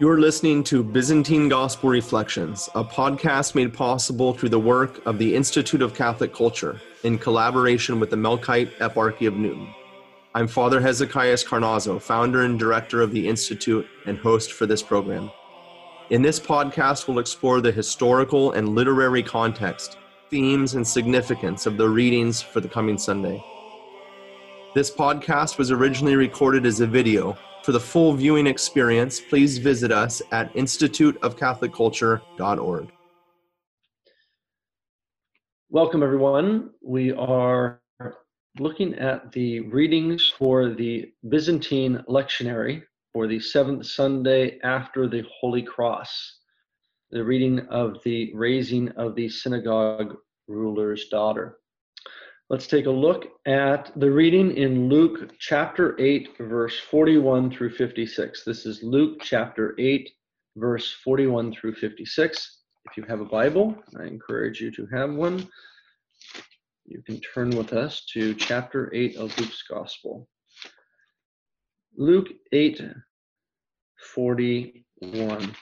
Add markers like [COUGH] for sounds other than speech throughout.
You're listening to Byzantine Gospel Reflections, a podcast made possible through the work of the Institute of Catholic Culture in collaboration with the Melkite Eparchy of Newton. I'm Father Hezekiah Carnazzo, founder and director of the Institute and host for this program. In this podcast, we'll explore the historical and literary context, themes, and significance of the readings for the coming Sunday. This podcast was originally recorded as a video. For the full viewing experience, please visit us at instituteofcatholicculture.org. Welcome, everyone. We are looking at the readings for the Byzantine lectionary for the seventh Sunday after the Holy Cross, the reading of the raising of the synagogue ruler's daughter. Let's take a look at the reading in Luke chapter 8, verse 41 through 56. This is Luke chapter 8, verse 41 through 56. If you have a Bible, I encourage you to have one. You can turn with us to chapter 8 of Luke's Gospel. Luke 8 41.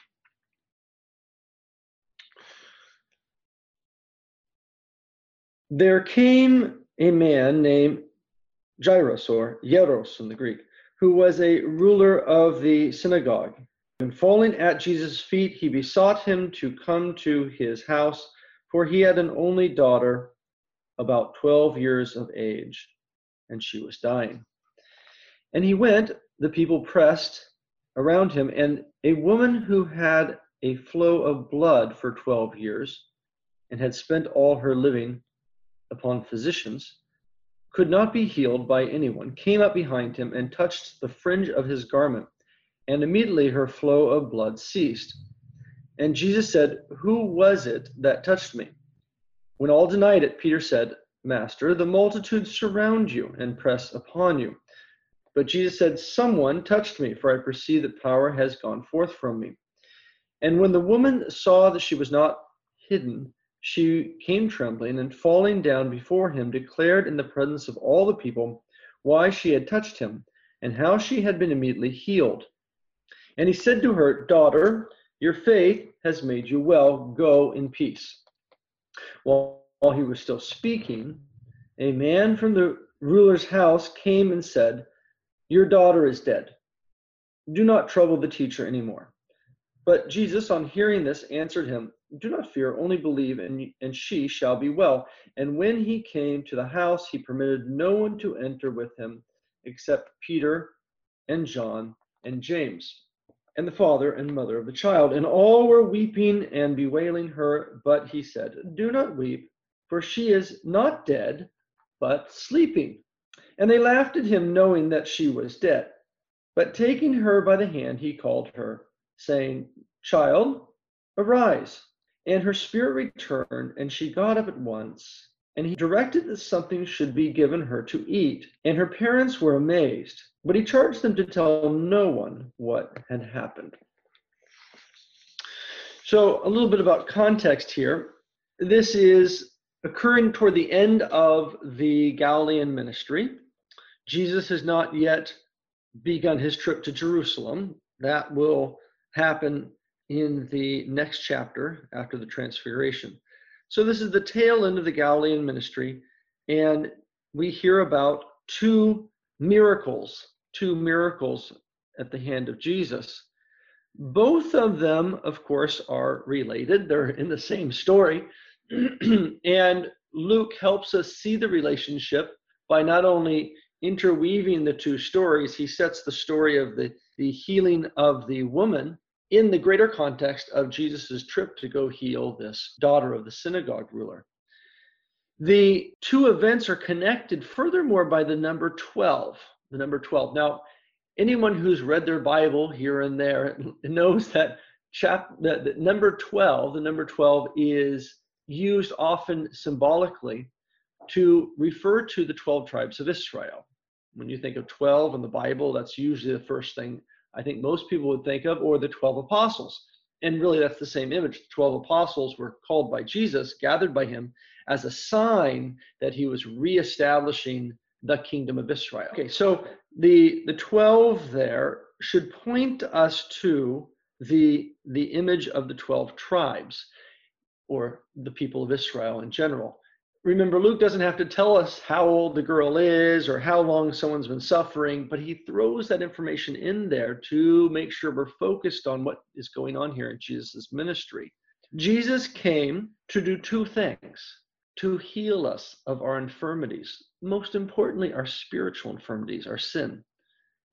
There came a man named Jairus, or Iairos in the Greek, who was a ruler of the synagogue. And falling at Jesus' feet, he besought him to come to his house, for he had an only daughter, about 12 years of age, and she was dying. And he went, the people pressed around him, and a woman who had a flow of blood for 12 years and had spent all her living upon physicians, could not be healed by anyone, came up behind him and touched the fringe of his garment, and immediately her flow of blood ceased. And Jesus said, Who was it that touched me? When all denied it, Peter said, Master, the multitude surround you and press upon you. But Jesus said, Someone touched me, for I perceive that power has gone forth from me. And when the woman saw that she was not hidden, she came trembling and falling down before him, declared in the presence of all the people why she had touched him and how she had been immediately healed. And he said to her, Daughter, your faith has made you well. Go in peace. While, he was still speaking, a man from the ruler's house came and said, your daughter is dead. Do not trouble the teacher anymore. But Jesus, on hearing this, answered him, Do not fear, only believe, and, and she shall be well. And when he came to the house, he permitted no one to enter with him except Peter and John and James, and the father and mother of the child. And all were weeping and bewailing her. But he said, Do not weep, for she is not dead, but sleeping. And they laughed at him, knowing that she was dead. But taking her by the hand, he called her, saying, Child, arise. And her spirit returned, and she got up at once. And he directed that something should be given her to eat. And her parents were amazed. But he charged them to tell no one what had happened. So, a little bit about context here. This is occurring toward the end of the Galilean ministry. Jesus has not yet begun his trip to Jerusalem. That will happen in the next chapter after the transfiguration. So, this is the tail end of the Galilean ministry, and we hear about two miracles, two miracles at the hand of Jesus. Both of them, of course, are related, they're in the same story. [CLEARS THROAT] and Luke helps us see the relationship by not only interweaving the two stories, he sets the story of the, the healing of the woman in the greater context of Jesus' trip to go heal this daughter of the synagogue ruler. The two events are connected furthermore by the number 12. The number 12. Now, anyone who's read their Bible here and there [LAUGHS] knows that chap that, that number 12, the number 12 is used often symbolically to refer to the 12 tribes of Israel. When you think of 12 in the Bible, that's usually the first thing I think most people would think of, or the 12 apostles. And really, that's the same image. The 12 apostles were called by Jesus, gathered by him, as a sign that he was reestablishing the kingdom of Israel. Okay, so the, the 12 there should point us to the, the image of the 12 tribes or the people of Israel in general. Remember, Luke doesn't have to tell us how old the girl is or how long someone's been suffering, but he throws that information in there to make sure we're focused on what is going on here in Jesus' ministry. Jesus came to do two things to heal us of our infirmities, most importantly, our spiritual infirmities, our sin,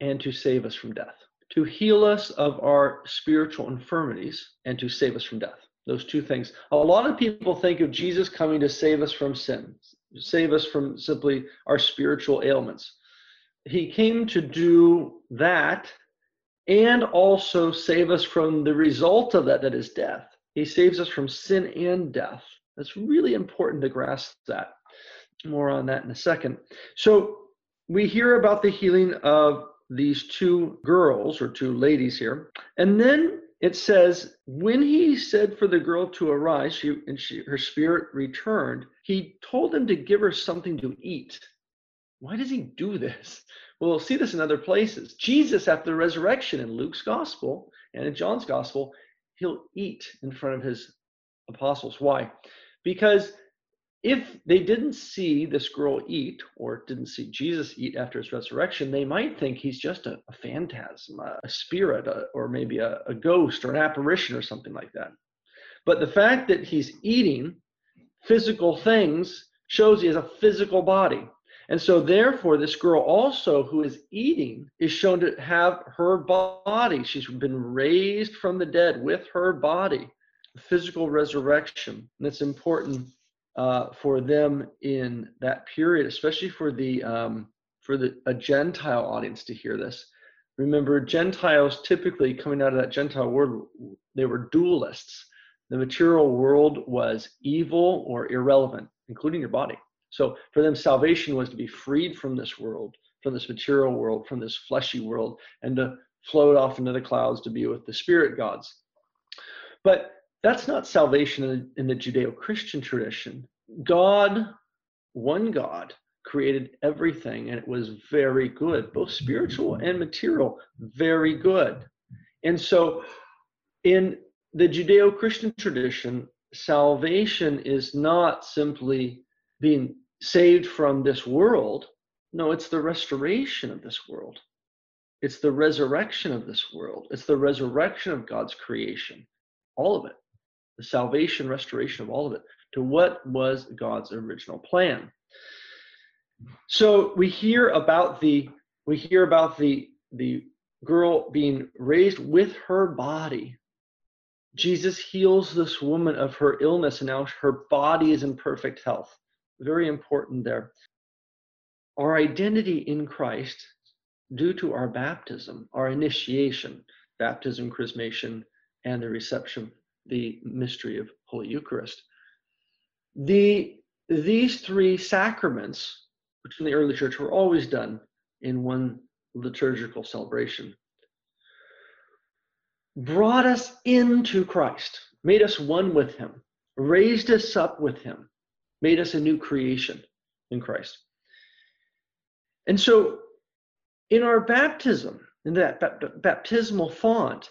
and to save us from death. To heal us of our spiritual infirmities and to save us from death. Those two things. A lot of people think of Jesus coming to save us from sin, save us from simply our spiritual ailments. He came to do that and also save us from the result of that, that is death. He saves us from sin and death. It's really important to grasp that. More on that in a second. So we hear about the healing of these two girls or two ladies here. And then it says, when he said for the girl to arise, she and she her spirit returned, he told them to give her something to eat. Why does he do this? Well, we'll see this in other places. Jesus, after the resurrection in Luke's gospel and in John's gospel, he'll eat in front of his apostles. Why? Because if they didn't see this girl eat or didn't see Jesus eat after his resurrection, they might think he's just a, a phantasm, a, a spirit, a, or maybe a, a ghost or an apparition or something like that. But the fact that he's eating physical things shows he has a physical body. And so, therefore, this girl also who is eating is shown to have her body. She's been raised from the dead with her body physical resurrection. And it's important uh, for them in that period, especially for the um, for the a Gentile audience to hear this. Remember, Gentiles typically coming out of that Gentile world, they were dualists. The material world was evil or irrelevant, including your body. So for them, salvation was to be freed from this world, from this material world, from this fleshy world, and to float off into the clouds to be with the spirit gods. But that's not salvation in, the Judeo Christian tradition. God, one God, created everything and it was very good, both spiritual and material, very good. And so in the Judeo Christian tradition, salvation is not simply being saved from this world. No, it's the restoration of this world. It's the resurrection of this world. It's the resurrection of God's creation, all of it the salvation, restoration of all of it to what was God's original plan. So we hear about the we hear about the the girl being raised with her body. Jesus heals this woman of her illness, and now her body is in perfect health. Very important there. Our identity in Christ, due to our baptism, our initiation, baptism, chrismation, and the reception the mystery of Holy Eucharist. The, these three sacraments, which in the early church were always done in one liturgical celebration, brought us into Christ, made us one with Him, raised us up with Him, made us a new creation in Christ. And so, in our baptism, in that baptismal font,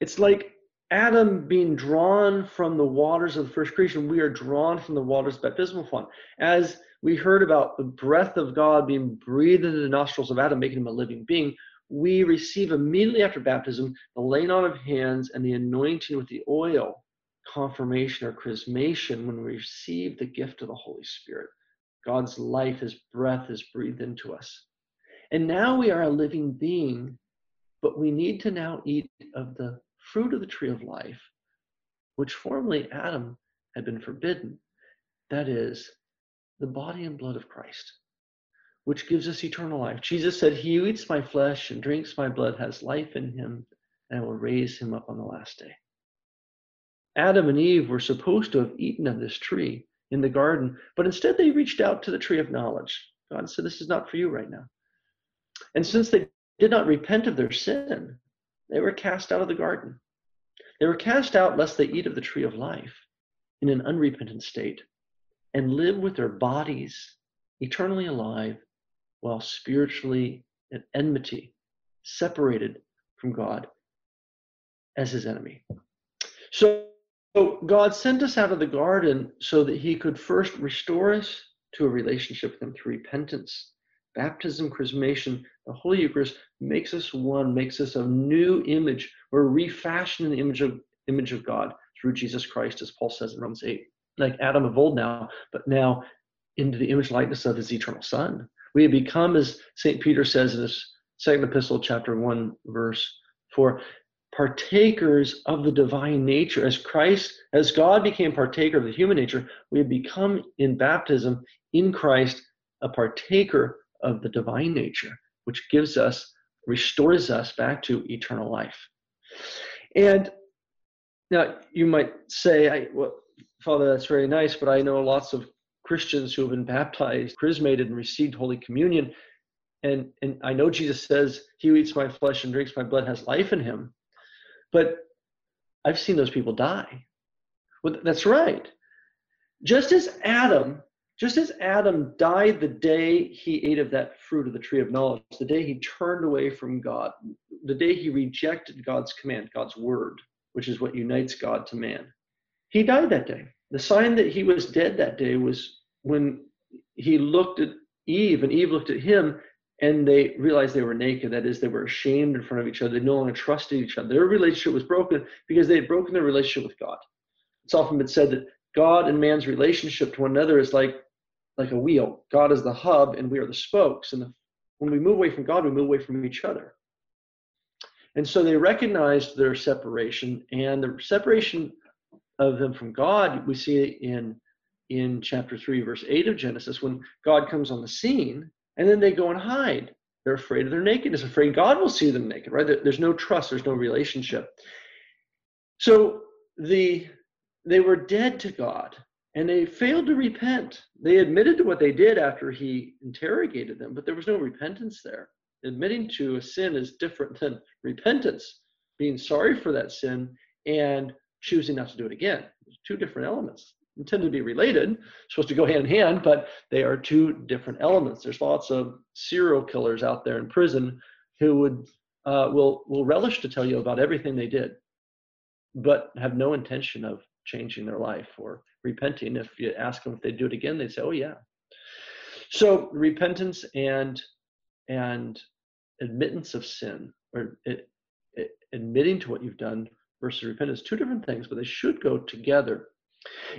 it's like Adam being drawn from the waters of the first creation, we are drawn from the waters of baptismal font. As we heard about the breath of God being breathed into the nostrils of Adam, making him a living being, we receive immediately after baptism the laying on of hands and the anointing with the oil, confirmation or chrismation, when we receive the gift of the Holy Spirit. God's life, his breath is breathed into us. And now we are a living being, but we need to now eat of the fruit of the tree of life, which formerly Adam had been forbidden, that is, the body and blood of Christ, which gives us eternal life. Jesus said, He who eats my flesh and drinks my blood has life in him, and I will raise him up on the last day. Adam and Eve were supposed to have eaten of this tree in the garden, but instead they reached out to the tree of knowledge. God said, This is not for you right now. And since they did not repent of their sin, they were cast out of the garden. They were cast out lest they eat of the tree of life in an unrepentant state and live with their bodies eternally alive while spiritually at enmity, separated from God as his enemy. So, so God sent us out of the garden so that he could first restore us to a relationship with him through repentance. Baptism, chrismation, the Holy Eucharist makes us one, makes us a new image. We're refashioned the image of image of God through Jesus Christ, as Paul says in Romans 8. Like Adam of old now, but now into the image likeness of his eternal Son. We have become, as St. Peter says in his second epistle, chapter 1, verse 4, partakers of the divine nature. As Christ, as God became partaker of the human nature, we have become in baptism in Christ a partaker of the divine nature, which gives us, restores us back to eternal life. And now you might say, I, well, Father, that's very nice, but I know lots of Christians who have been baptized, chrismated, and received Holy Communion. And, and I know Jesus says, He who eats my flesh and drinks my blood has life in him. But I've seen those people die. Well, that's right. Just as Adam, just as Adam died the day he ate of that fruit of the tree of knowledge, the day he turned away from God, the day he rejected God's command, God's word, which is what unites God to man, he died that day. The sign that he was dead that day was when he looked at Eve and Eve looked at him and they realized they were naked. That is, they were ashamed in front of each other. They no longer trusted each other. Their relationship was broken because they had broken their relationship with God. It's often been said that God and man's relationship to one another is like, like a wheel. God is the hub and we are the spokes. And the, when we move away from God, we move away from each other. And so they recognized their separation, and the separation of them from God, we see it in, in chapter 3, verse 8 of Genesis, when God comes on the scene and then they go and hide. They're afraid of their nakedness, afraid God will see them naked, right? There's no trust, there's no relationship. So the they were dead to God and they failed to repent. They admitted to what they did after he interrogated them, but there was no repentance there. Admitting to a sin is different than repentance, being sorry for that sin and choosing not to do it again. There's two different elements intend to be related, supposed to go hand in hand, but they are two different elements. There's lots of serial killers out there in prison who would uh, will will relish to tell you about everything they did, but have no intention of changing their life or repenting. If you ask them if they do it again, they say, "Oh yeah." So repentance and and admittance of sin, or it, it, admitting to what you've done versus repentance, two different things, but they should go together.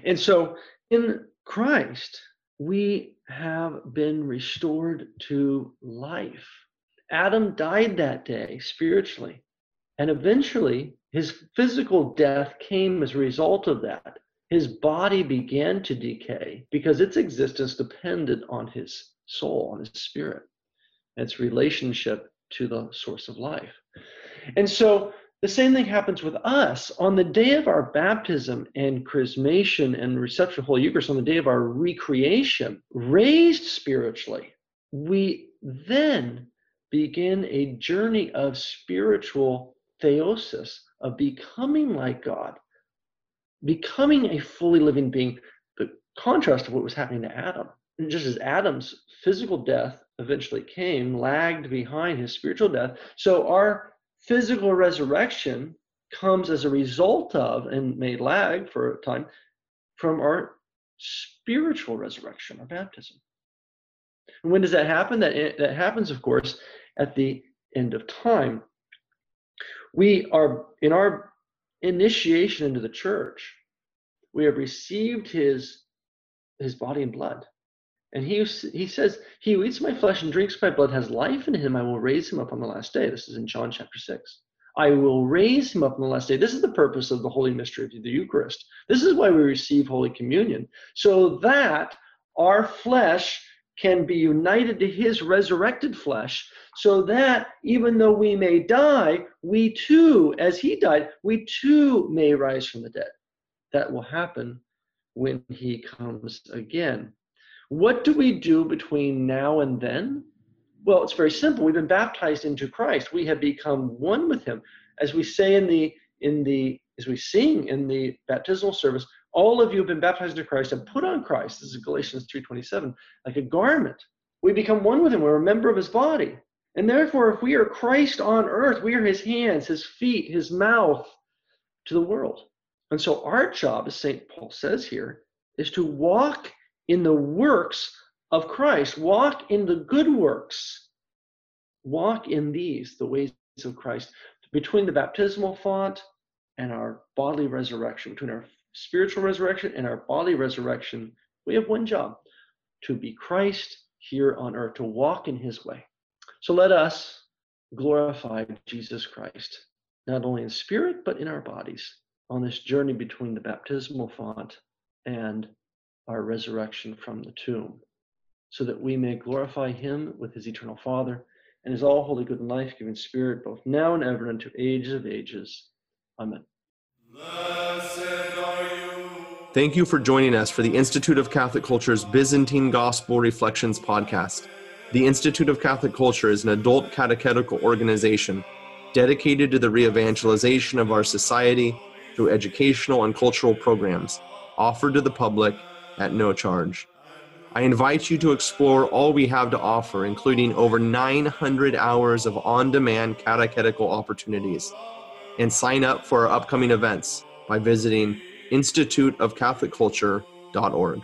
And so in Christ, we have been restored to life. Adam died that day spiritually, and eventually his physical death came as a result of that. His body began to decay because its existence depended on his soul, on his spirit, its relationship to the source of life. And so the same thing happens with us. On the day of our baptism and chrismation and reception of Holy Eucharist, on the day of our recreation, raised spiritually, we then begin a journey of spiritual theosis, of becoming like God, becoming a fully living being, the contrast of what was happening to Adam. And just as Adam's physical death eventually came, lagged behind his spiritual death, so our physical resurrection comes as a result of and may lag for a time from our spiritual resurrection, our baptism. And when does that happen? That, that happens, of course, at the end of time. We are, in our initiation into the church, we have received his, his body and blood. And he, he says, He who eats my flesh and drinks my blood has life in him. I will raise him up on the last day. This is in John chapter 6. I will raise him up on the last day. This is the purpose of the holy mystery of the Eucharist. This is why we receive Holy Communion, so that our flesh can be united to his resurrected flesh, so that even though we may die, we too, as he died, we too may rise from the dead. That will happen when he comes again. What do we do between now and then? Well, it's very simple. We've been baptized into Christ. We have become one with him. As we say in the in the as we sing in the baptismal service, all of you have been baptized into Christ and put on Christ. This is Galatians 3:27, like a garment. We become one with him. We're a member of his body. And therefore, if we are Christ on earth, we are his hands, his feet, his mouth, to the world. And so our job, as St. Paul says here, is to walk in the works of Christ, walk in the good works, walk in these, the ways of Christ, between the baptismal font and our bodily resurrection, between our spiritual resurrection and our bodily resurrection, we have one job to be Christ here on earth, to walk in his way. So let us glorify Jesus Christ, not only in spirit, but in our bodies on this journey between the baptismal font and our resurrection from the tomb, so that we may glorify him with his eternal Father and his all holy, good, and life giving Spirit, both now and ever, and to ages of ages. Amen. Thank you for joining us for the Institute of Catholic Culture's Byzantine Gospel Reflections podcast. The Institute of Catholic Culture is an adult catechetical organization dedicated to the re evangelization of our society through educational and cultural programs offered to the public at no charge. I invite you to explore all we have to offer, including over 900 hours of on demand catechetical opportunities, and sign up for our upcoming events by visiting instituteofcatholicculture.org.